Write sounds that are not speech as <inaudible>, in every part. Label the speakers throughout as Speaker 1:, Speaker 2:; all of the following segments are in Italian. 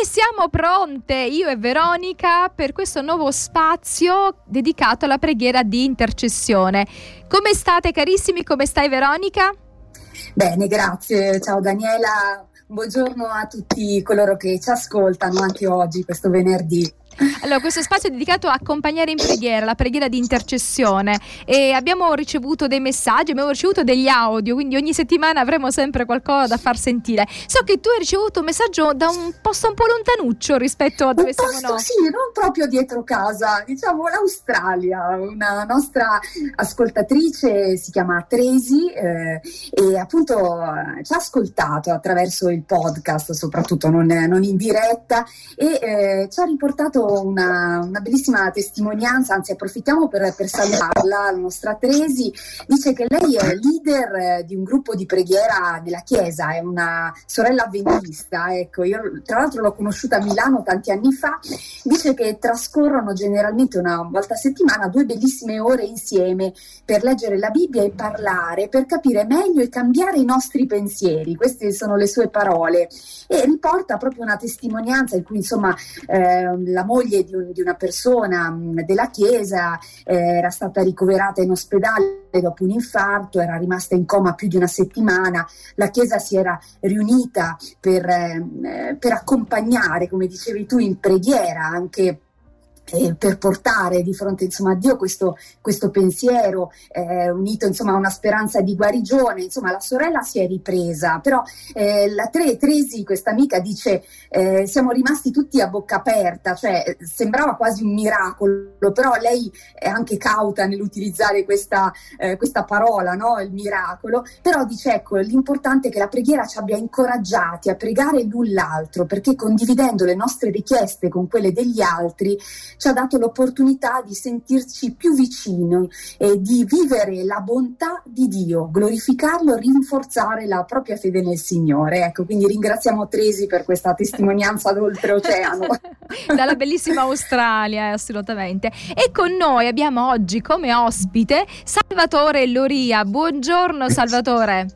Speaker 1: E siamo pronte, io e Veronica, per questo nuovo spazio dedicato alla preghiera di intercessione. Come state carissimi? Come stai Veronica?
Speaker 2: Bene, grazie. Ciao Daniela. Buongiorno a tutti coloro che ci ascoltano anche oggi, questo venerdì.
Speaker 1: Allora, questo spazio è dedicato a accompagnare in preghiera, la preghiera di intercessione e abbiamo ricevuto dei messaggi, abbiamo ricevuto degli audio, quindi ogni settimana avremo sempre qualcosa da far sentire. So che tu hai ricevuto un messaggio da un posto un po' lontanuccio rispetto a dove
Speaker 2: un
Speaker 1: siamo
Speaker 2: posto,
Speaker 1: noi.
Speaker 2: Sì, non proprio dietro casa, diciamo l'Australia, una nostra ascoltatrice si chiama Tresi eh, e appunto eh, ci ha ascoltato attraverso il podcast, soprattutto non, non in diretta e eh, ci ha riportato una, una, bellissima testimonianza, anzi approfittiamo per, per salutarla, la nostra Tresi, dice che lei è leader di un gruppo di preghiera della Chiesa, è una sorella avventista, ecco, io tra l'altro l'ho conosciuta a Milano tanti anni fa, dice che trascorrono generalmente una volta a settimana due bellissime ore insieme per leggere la Bibbia e parlare, per capire meglio e cambiare i nostri pensieri, queste sono le sue parole, e riporta proprio una testimonianza in cui insomma eh, la moglie di, un, di una persona mh, della chiesa eh, era stata ricoverata in ospedale dopo un infarto, era rimasta in coma più di una settimana, la chiesa si era riunita per, eh, per accompagnare, come dicevi tu, in preghiera anche eh, per portare di fronte insomma, a Dio questo, questo pensiero eh, unito insomma, a una speranza di guarigione. Insomma, la sorella si è ripresa, però eh, la Tre, Tresi, questa amica, dice eh, siamo rimasti tutti a bocca aperta, cioè sembrava quasi un miracolo, però lei è anche cauta nell'utilizzare questa, eh, questa parola, no? il miracolo, però dice ecco l'importante è che la preghiera ci abbia incoraggiati a pregare l'un l'altro, perché condividendo le nostre richieste con quelle degli altri, ci ha dato l'opportunità di sentirci più vicini e di vivere la bontà di Dio, glorificarlo, rinforzare la propria fede nel Signore. Ecco, quindi ringraziamo Tresi per questa testimonianza d'oltreoceano. <laughs>
Speaker 1: Dalla bellissima Australia, assolutamente. E con noi abbiamo oggi come ospite Salvatore Loria. Buongiorno Salvatore.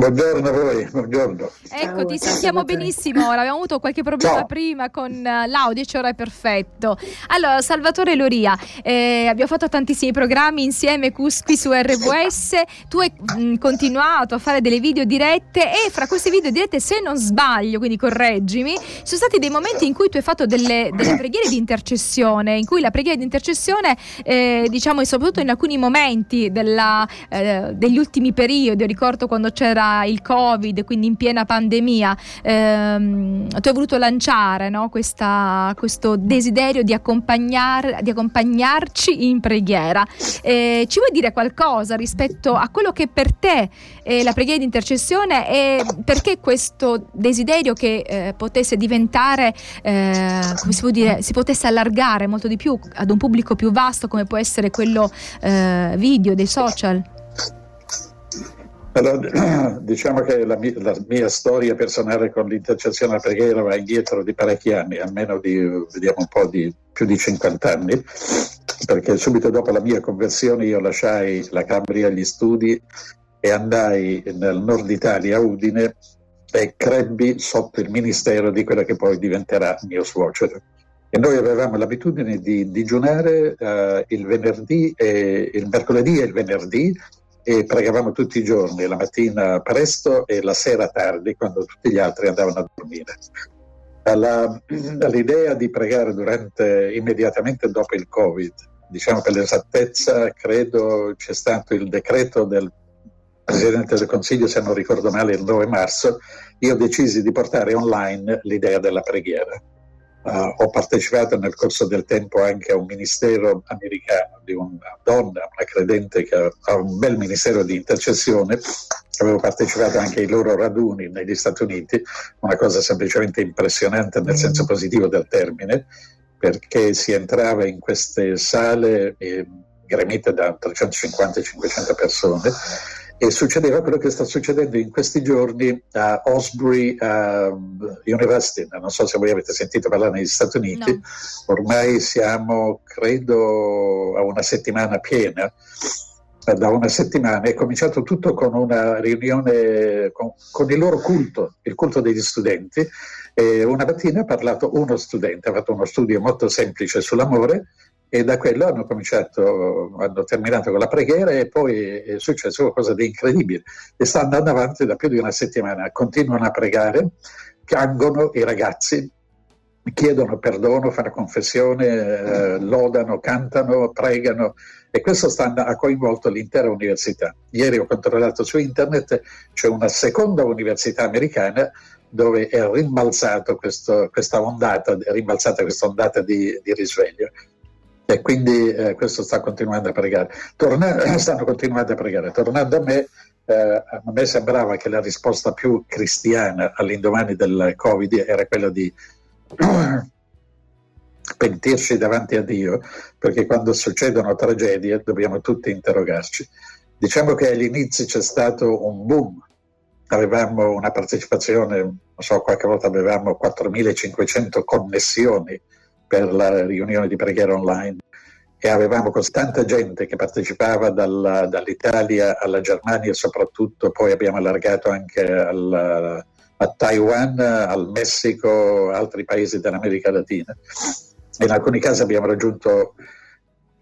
Speaker 3: Buongiorno a voi, buongiorno.
Speaker 1: Ecco, ti sentiamo benissimo ora, abbiamo avuto qualche problema Ciao. prima con uh, l'audio, ora è perfetto. Allora, Salvatore Loria, eh, abbiamo fatto tantissimi programmi insieme qui su RVS, tu hai mh, mm, continuato a fare delle video dirette e fra queste video dirette, se non sbaglio, quindi correggimi, sono stati dei momenti in cui tu hai fatto delle, delle preghiere di intercessione, in cui la preghiera di intercessione, eh, diciamo, soprattutto in alcuni momenti della, eh, degli ultimi periodi, ricordo quando c'era il Covid, quindi in piena pandemia, ehm, tu hai voluto lanciare no? Questa, questo desiderio di, accompagnar, di, accompagnarci in preghiera. Eh, ci vuoi dire qualcosa rispetto a quello che per te è la preghiera di intercessione e perché questo desiderio che eh, potesse diventare, eh, come si può dire, si potesse allargare molto di più ad un pubblico più vasto come può essere quello eh, video, dei social?
Speaker 3: Allora, <clears throat> diciamo che la mia, la mia, storia personale con l'intercessione alla preghiera va indietro di parecchi anni, almeno di, vediamo un po' di più di 50 anni, perché subito dopo la mia conversione io lasciai la Cambria gli studi e andai nel nord Italia, a Udine, e crebbi sotto il ministero di quello che poi diventerà mio suocero. E noi avevamo l'abitudine di digiunare uh, il venerdì e il mercoledì e il venerdì e pregavamo tutti i giorni, la mattina presto e la sera tardi, quando tutti gli altri andavano a dormire. Alla, all'idea di pregare durante, immediatamente dopo il Covid, diciamo per l'esattezza, credo c'è stato il decreto del Presidente del Consiglio, se non ricordo male, il 9 marzo, io decisi di portare online l'idea della preghiera. Uh, ho partecipato nel corso del tempo anche a un ministero americano di una donna, una credente che ha un bel ministero di intercessione. Avevo partecipato anche ai loro raduni negli Stati Uniti, una cosa semplicemente impressionante nel senso positivo del termine, perché si entrava in queste sale eh, gremite da 350-500 persone e succedeva quello che sta succedendo in questi giorni a Osbury uh, University, non so se voi avete sentito parlare negli Stati Uniti, no. ormai siamo credo a una settimana piena da una settimana è cominciato tutto con una riunione con, con il loro culto, il culto degli studenti. E una mattina ha parlato uno studente, ha fatto uno studio molto semplice sull'amore e da quello hanno cominciato, hanno terminato con la preghiera e poi è successo qualcosa di incredibile. E sta andando avanti da più di una settimana, continuano a pregare, piangono i ragazzi, chiedono perdono, fanno confessione, eh, lodano, cantano, pregano. E questo sta, ha coinvolto l'intera università. Ieri ho controllato su internet, c'è una seconda università americana dove è rimbalzato questo, questa ondata, rimbalzata questa ondata di, di risveglio e quindi eh, questo sta continuando a pregare. Torna, <clears throat> stanno continuando a pregare. Tornando a me, eh, a me sembrava che la risposta più cristiana all'indomani del Covid era quella di <clears throat> pentirci davanti a Dio, perché quando succedono tragedie dobbiamo tutti interrogarci. Diciamo che agli inizi c'è stato un boom, avevamo una partecipazione, non so, qualche volta avevamo 4.500 connessioni per la riunione di preghiera online e avevamo così tanta gente che partecipava dalla, dall'Italia alla Germania soprattutto, poi abbiamo allargato anche al, a Taiwan, al Messico, altri paesi dell'America Latina. In alcuni casi abbiamo raggiunto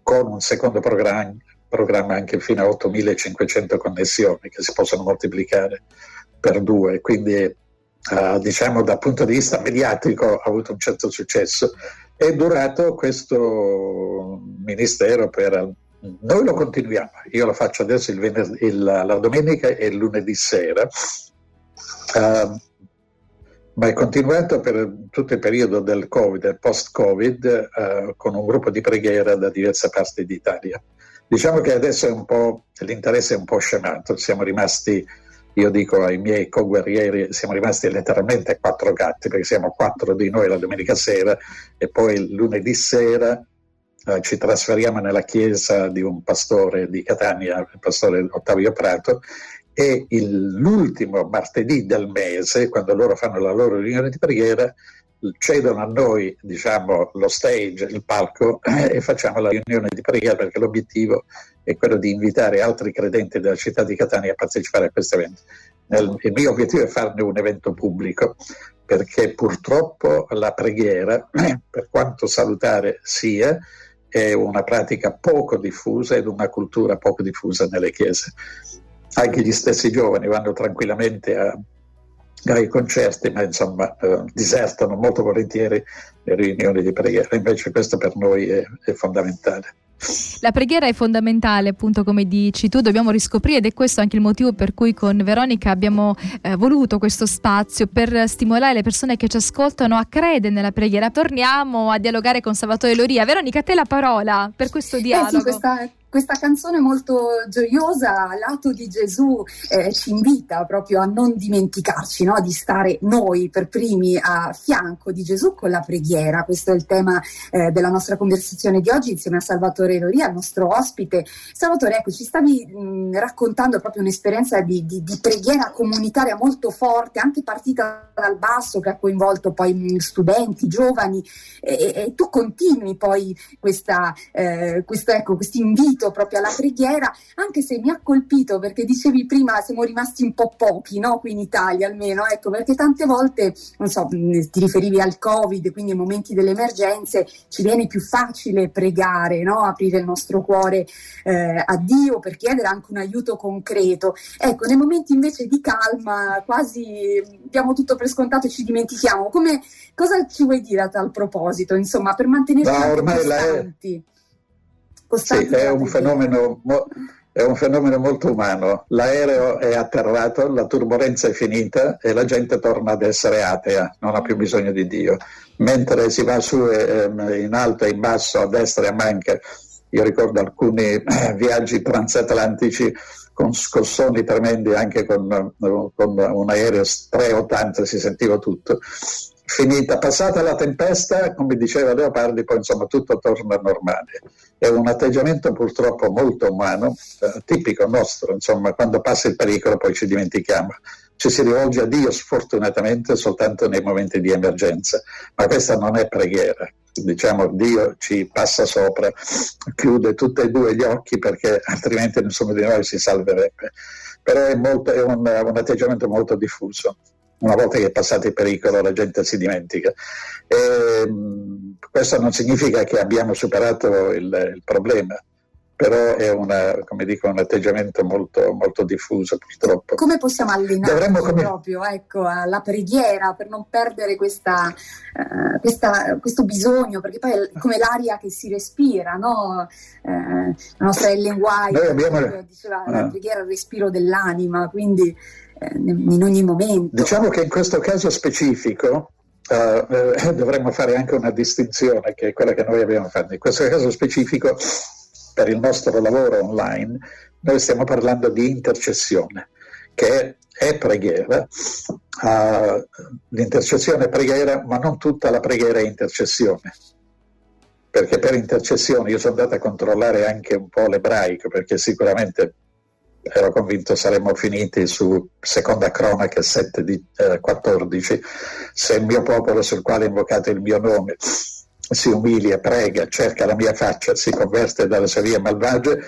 Speaker 3: con un secondo programma, programma anche fino a 8.500 connessioni che si possono moltiplicare per due, quindi Uh, diciamo dal punto di vista mediatico ha avuto un certo successo. È durato questo ministero per... Noi lo continuiamo, io lo faccio adesso il venerdì, il, la domenica e il lunedì sera, uh, ma è continuato per tutto il periodo del Covid e post-Covid uh, con un gruppo di preghiera da diverse parti d'Italia. Diciamo che adesso l'interesse è un po' scemato, siamo rimasti io dico ai miei co-guerrieri, siamo rimasti letteralmente quattro gatti, perché siamo quattro di noi la domenica sera e poi lunedì sera eh, ci trasferiamo nella chiesa di un pastore di Catania, il pastore Ottavio Prato, e il, l'ultimo martedì del mese, quando loro fanno la loro riunione di preghiera, cedono a noi diciamo, lo stage, il palco <clears throat> e facciamo la riunione di preghiera perché l'obiettivo è quello di invitare altri credenti della città di Catania a partecipare a questo evento. Il mio obiettivo è farne un evento pubblico perché purtroppo la preghiera, <clears throat> per quanto salutare sia, è una pratica poco diffusa ed una cultura poco diffusa nelle chiese. Anche gli stessi giovani vanno tranquillamente a, ai concerti, ma insomma eh, disertano molto volentieri le riunioni di preghiera. Invece questo per noi è, è fondamentale. <laughs>
Speaker 1: La preghiera è fondamentale, appunto come dici tu, dobbiamo riscoprire ed è questo anche il motivo per cui con Veronica abbiamo eh, voluto questo spazio per stimolare le persone che ci ascoltano a credere nella preghiera. Torniamo a dialogare con Salvatore Loria. Veronica, a te la parola per questo dialogo.
Speaker 2: Eh sì, questa questa canzone molto gioiosa, lato di Gesù, eh, ci invita proprio a non dimenticarci no? di stare noi per primi a fianco di Gesù con la preghiera. Questo è il tema eh, della nostra conversazione di oggi insieme a Salvatore Loria, il nostro ospite. Salvatore, ecco, ci stavi mh, raccontando proprio un'esperienza di, di, di, preghiera comunitaria molto forte, anche partita dal basso, che ha coinvolto poi mh, studenti, giovani, e, e, tu continui poi questa, eh, questo, ecco, invito invito proprio alla preghiera, anche se mi ha colpito perché dicevi prima siamo rimasti un po' pochi, no? Qui in Italia almeno, ecco, perché tante volte, non so, ti riferivi al Covid, quindi ai momenti delle emergenze ci viene più facile pregare, no? Aprire il nostro cuore eh, a Dio per chiedere anche un aiuto concreto. Ecco, nei momenti invece di calma quasi diamo tutto per scontato e ci dimentichiamo. Come, cosa ci vuoi dire a tal proposito, insomma, per mantenerci no, ormai?
Speaker 3: La sì, è un, fenomeno, è un fenomeno molto umano. L'aereo è atterrato, la turbolenza è finita e la gente torna ad essere atea, non ha più bisogno di Dio. Mentre si va su ehm, in alto e in basso, a destra e a manca, io ricordo alcuni eh, viaggi transatlantici con scossoni tremendi, anche con, con un aereo 380 si sentiva tutto finita, passata la tempesta, come diceva Leopardi, poi insomma tutto torna normale. È un atteggiamento purtroppo molto umano, eh, tipico nostro, insomma, quando passa il pericolo poi ci dimentichiamo. Ci si rivolge a Dio sfortunatamente soltanto nei momenti di emergenza, ma questa non è preghiera. diciamo Dio ci passa sopra, chiude tutti e due gli occhi perché altrimenti nessuno di noi si salverebbe. Però è, molto, è un, un atteggiamento molto diffuso una volta che è passato il pericolo la gente si dimentica. E, ehm, questo non significa che abbiamo superato il, il problema, però è una, dico, un atteggiamento molto, molto, diffuso purtroppo.
Speaker 2: Come possiamo allenare come... proprio ecco, la preghiera per non perdere questa, uh, questa, questo bisogno, perché poi è come l'aria che si respira, no? uh, la nostra Ellen White abbiamo... diceva ah. la preghiera è il respiro dell'anima, quindi uh, in ogni momento.
Speaker 3: Diciamo che in questo caso specifico Uh, dovremmo fare anche una distinzione che è quella che noi abbiamo fatto. In questo caso specifico per il nostro lavoro online, noi stiamo parlando di intercessione, che è preghiera. Uh, l'intercessione è preghiera, ma non tutta la preghiera è intercessione. Perché per intercessione io sono andato a controllare anche un po' l'ebraico, perché sicuramente ero convinto saremmo finiti su seconda cronaca 7 di, eh, 14, se il mio popolo sul quale è invocato il mio nome si umilia, prega, cerca la mia faccia, si converte dalle sue vie malvagie,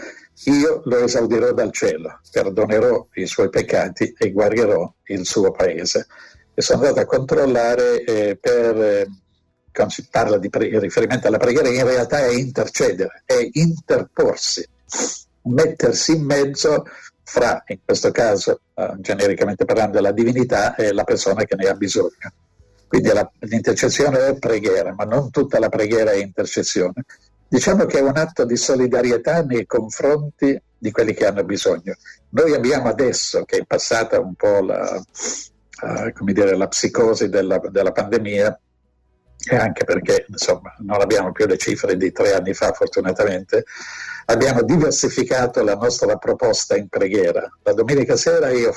Speaker 3: io lo esaudirò dal cielo, perdonerò i suoi peccati e guarirò il suo paese. E sono andato a controllare eh, per, eh, quando si parla di pre- riferimento alla preghiera, in realtà è intercedere, è interporsi, mettersi in mezzo fra, in questo caso, eh, genericamente parlando, la divinità e la persona che ne ha bisogno. Quindi la, l'intercessione è preghiera, ma non tutta la preghiera è intercessione. Diciamo che è un atto di solidarietà nei confronti di quelli che hanno bisogno. Noi abbiamo adesso, che è passata un po' la, uh, dire, la psicosi della, della pandemia, e anche perché insomma, non abbiamo più le cifre di tre anni fa, fortunatamente, abbiamo diversificato la nostra proposta in preghiera. La domenica sera io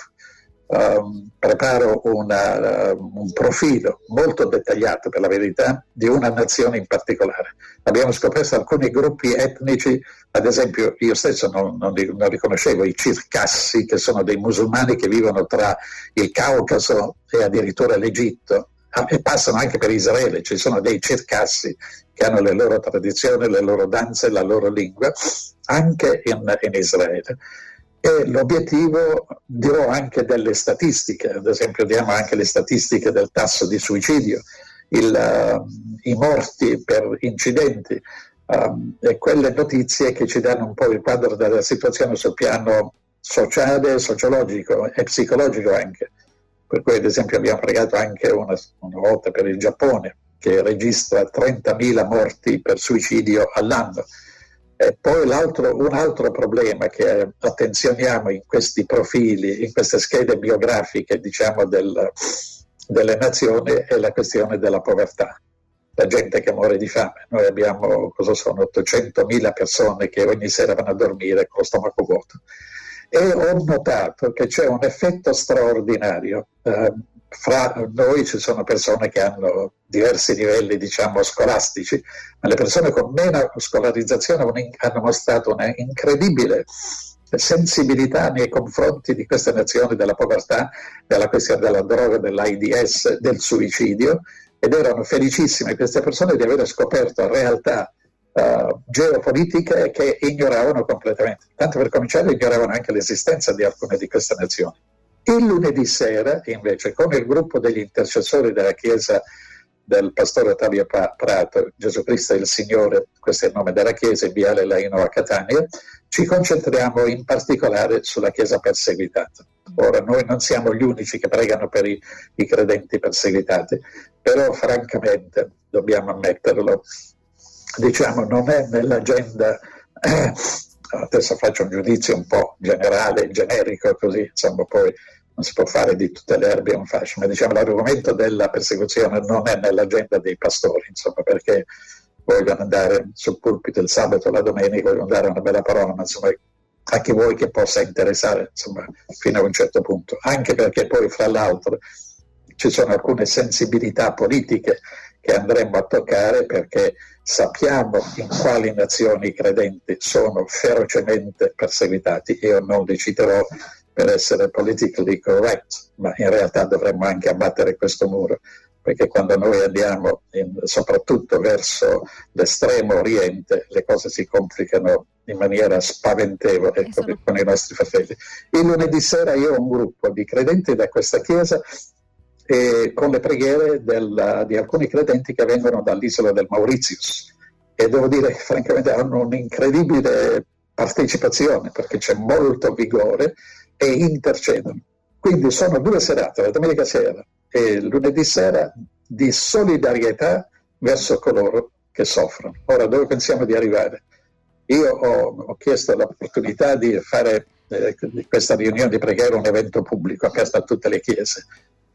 Speaker 3: um, preparo una, uh, un profilo molto dettagliato, per la verità, di una nazione in particolare. Abbiamo scoperto alcuni gruppi etnici, ad esempio io stesso non, non, non riconoscevo i circassi, che sono dei musulmani che vivono tra il Caucaso e addirittura l'Egitto, e passano anche per Israele, ci sono dei circassi che hanno le loro tradizioni, le loro danze, la loro lingua, anche in, in Israele. E l'obiettivo, dirò anche delle statistiche, ad esempio diamo anche le statistiche del tasso di suicidio, il, uh, i morti per incidenti um, e quelle notizie che ci danno un po' il quadro della situazione sul piano sociale, sociologico e psicologico anche. Per cui ad esempio abbiamo pregato anche una, una volta per il Giappone che registra 30.000 morti per suicidio all'anno e poi un altro problema che attenzioniamo in questi profili, in queste schede biografiche diciamo, del, delle nazioni è la questione della povertà, la gente che muore di fame. Noi abbiamo, cosa sono, 800.000 persone che ogni sera vanno a dormire con lo stomaco vuoto. E ho notato che c'è un effetto straordinario. Eh, fra noi ci sono persone che hanno diversi livelli diciamo scolastici, ma le persone con meno scolarizzazione hanno mostrato una incredibile sensibilità nei confronti di queste nazioni della povertà, della questione della droga, dell'AIDS, del suicidio ed erano felicissime queste persone di aver scoperto realtà uh, geopolitiche che ignoravano completamente. Tanto per cominciare ignoravano anche l'esistenza di alcune di queste nazioni. Il lunedì sera, invece, con il gruppo degli intercessori della Chiesa del pastore Ottavio Prato, Gesù Cristo è il Signore, questo è il nome della Chiesa, in Viale Laino a Catania, ci concentriamo in particolare sulla Chiesa perseguitata. Ora, noi non siamo gli unici che pregano per i, i credenti perseguitati, però francamente, dobbiamo ammetterlo, <laughs> diciamo, non è nell'agenda... <clears throat> Adesso faccio un giudizio un po' generale, generico, così insomma poi non si può fare di tutte le erbe un fascio, ma diciamo l'argomento della persecuzione non è nell'agenda dei pastori, insomma, perché vogliono andare sul pulpito il sabato la domenica, vogliono dare una bella parola, ma insomma a chi vuoi che possa interessare insomma, fino a un certo punto, anche perché poi fra l'altro ci sono alcune sensibilità politiche che andremmo a toccare perché sappiamo in quali nazioni i credenti sono ferocemente perseguitati. Io non li citerò per essere politically correct, ma in realtà dovremmo anche abbattere questo muro. perché quando noi andiamo in, soprattutto verso l'estremo oriente le cose si complicano in maniera spaventevole esatto. con i nostri fratelli. Il lunedì sera io ho un gruppo di credenti da questa chiesa e con le preghiere del, di alcuni credenti che vengono dall'isola del Mauritius e devo dire che <laughs> francamente hanno un'incredibile partecipazione perché c'è molto vigore e intercedono. Quindi sono due serate, la domenica sera e lunedì sera, di solidarietà verso coloro che soffrono. Ora, dove pensiamo di arrivare? Io ho, ho chiesto l'opportunità di fare eh, questa riunione di preghiera un evento pubblico aperto a tutte le chiese,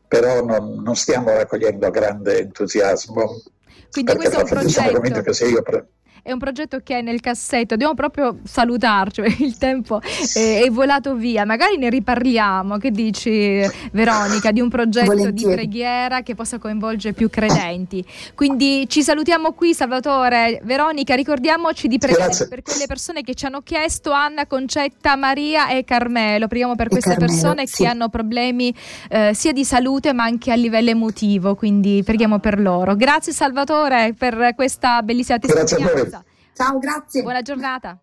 Speaker 3: però non, non stiamo raccogliendo grande entusiasmo.
Speaker 1: Quindi questo è un progetto. Sono convinto che se io pre- è un progetto che è nel cassetto, dobbiamo proprio salutarci, <laughs> il tempo è, è, volato via, magari ne riparliamo, che dici Veronica, di un progetto Volentieri. di preghiera che possa coinvolgere più credenti. Quindi ci salutiamo qui Salvatore, Veronica, ricordiamoci di pregare per quelle persone che ci hanno chiesto, Anna, Concetta, Maria e Carmelo, preghiamo per queste Carmelo, persone sì. che hanno problemi eh, sia di salute ma anche a livello emotivo, quindi preghiamo per loro. Grazie Salvatore per questa bellissima testimonianza.
Speaker 2: Ciao, grazie.
Speaker 1: Buona giornata.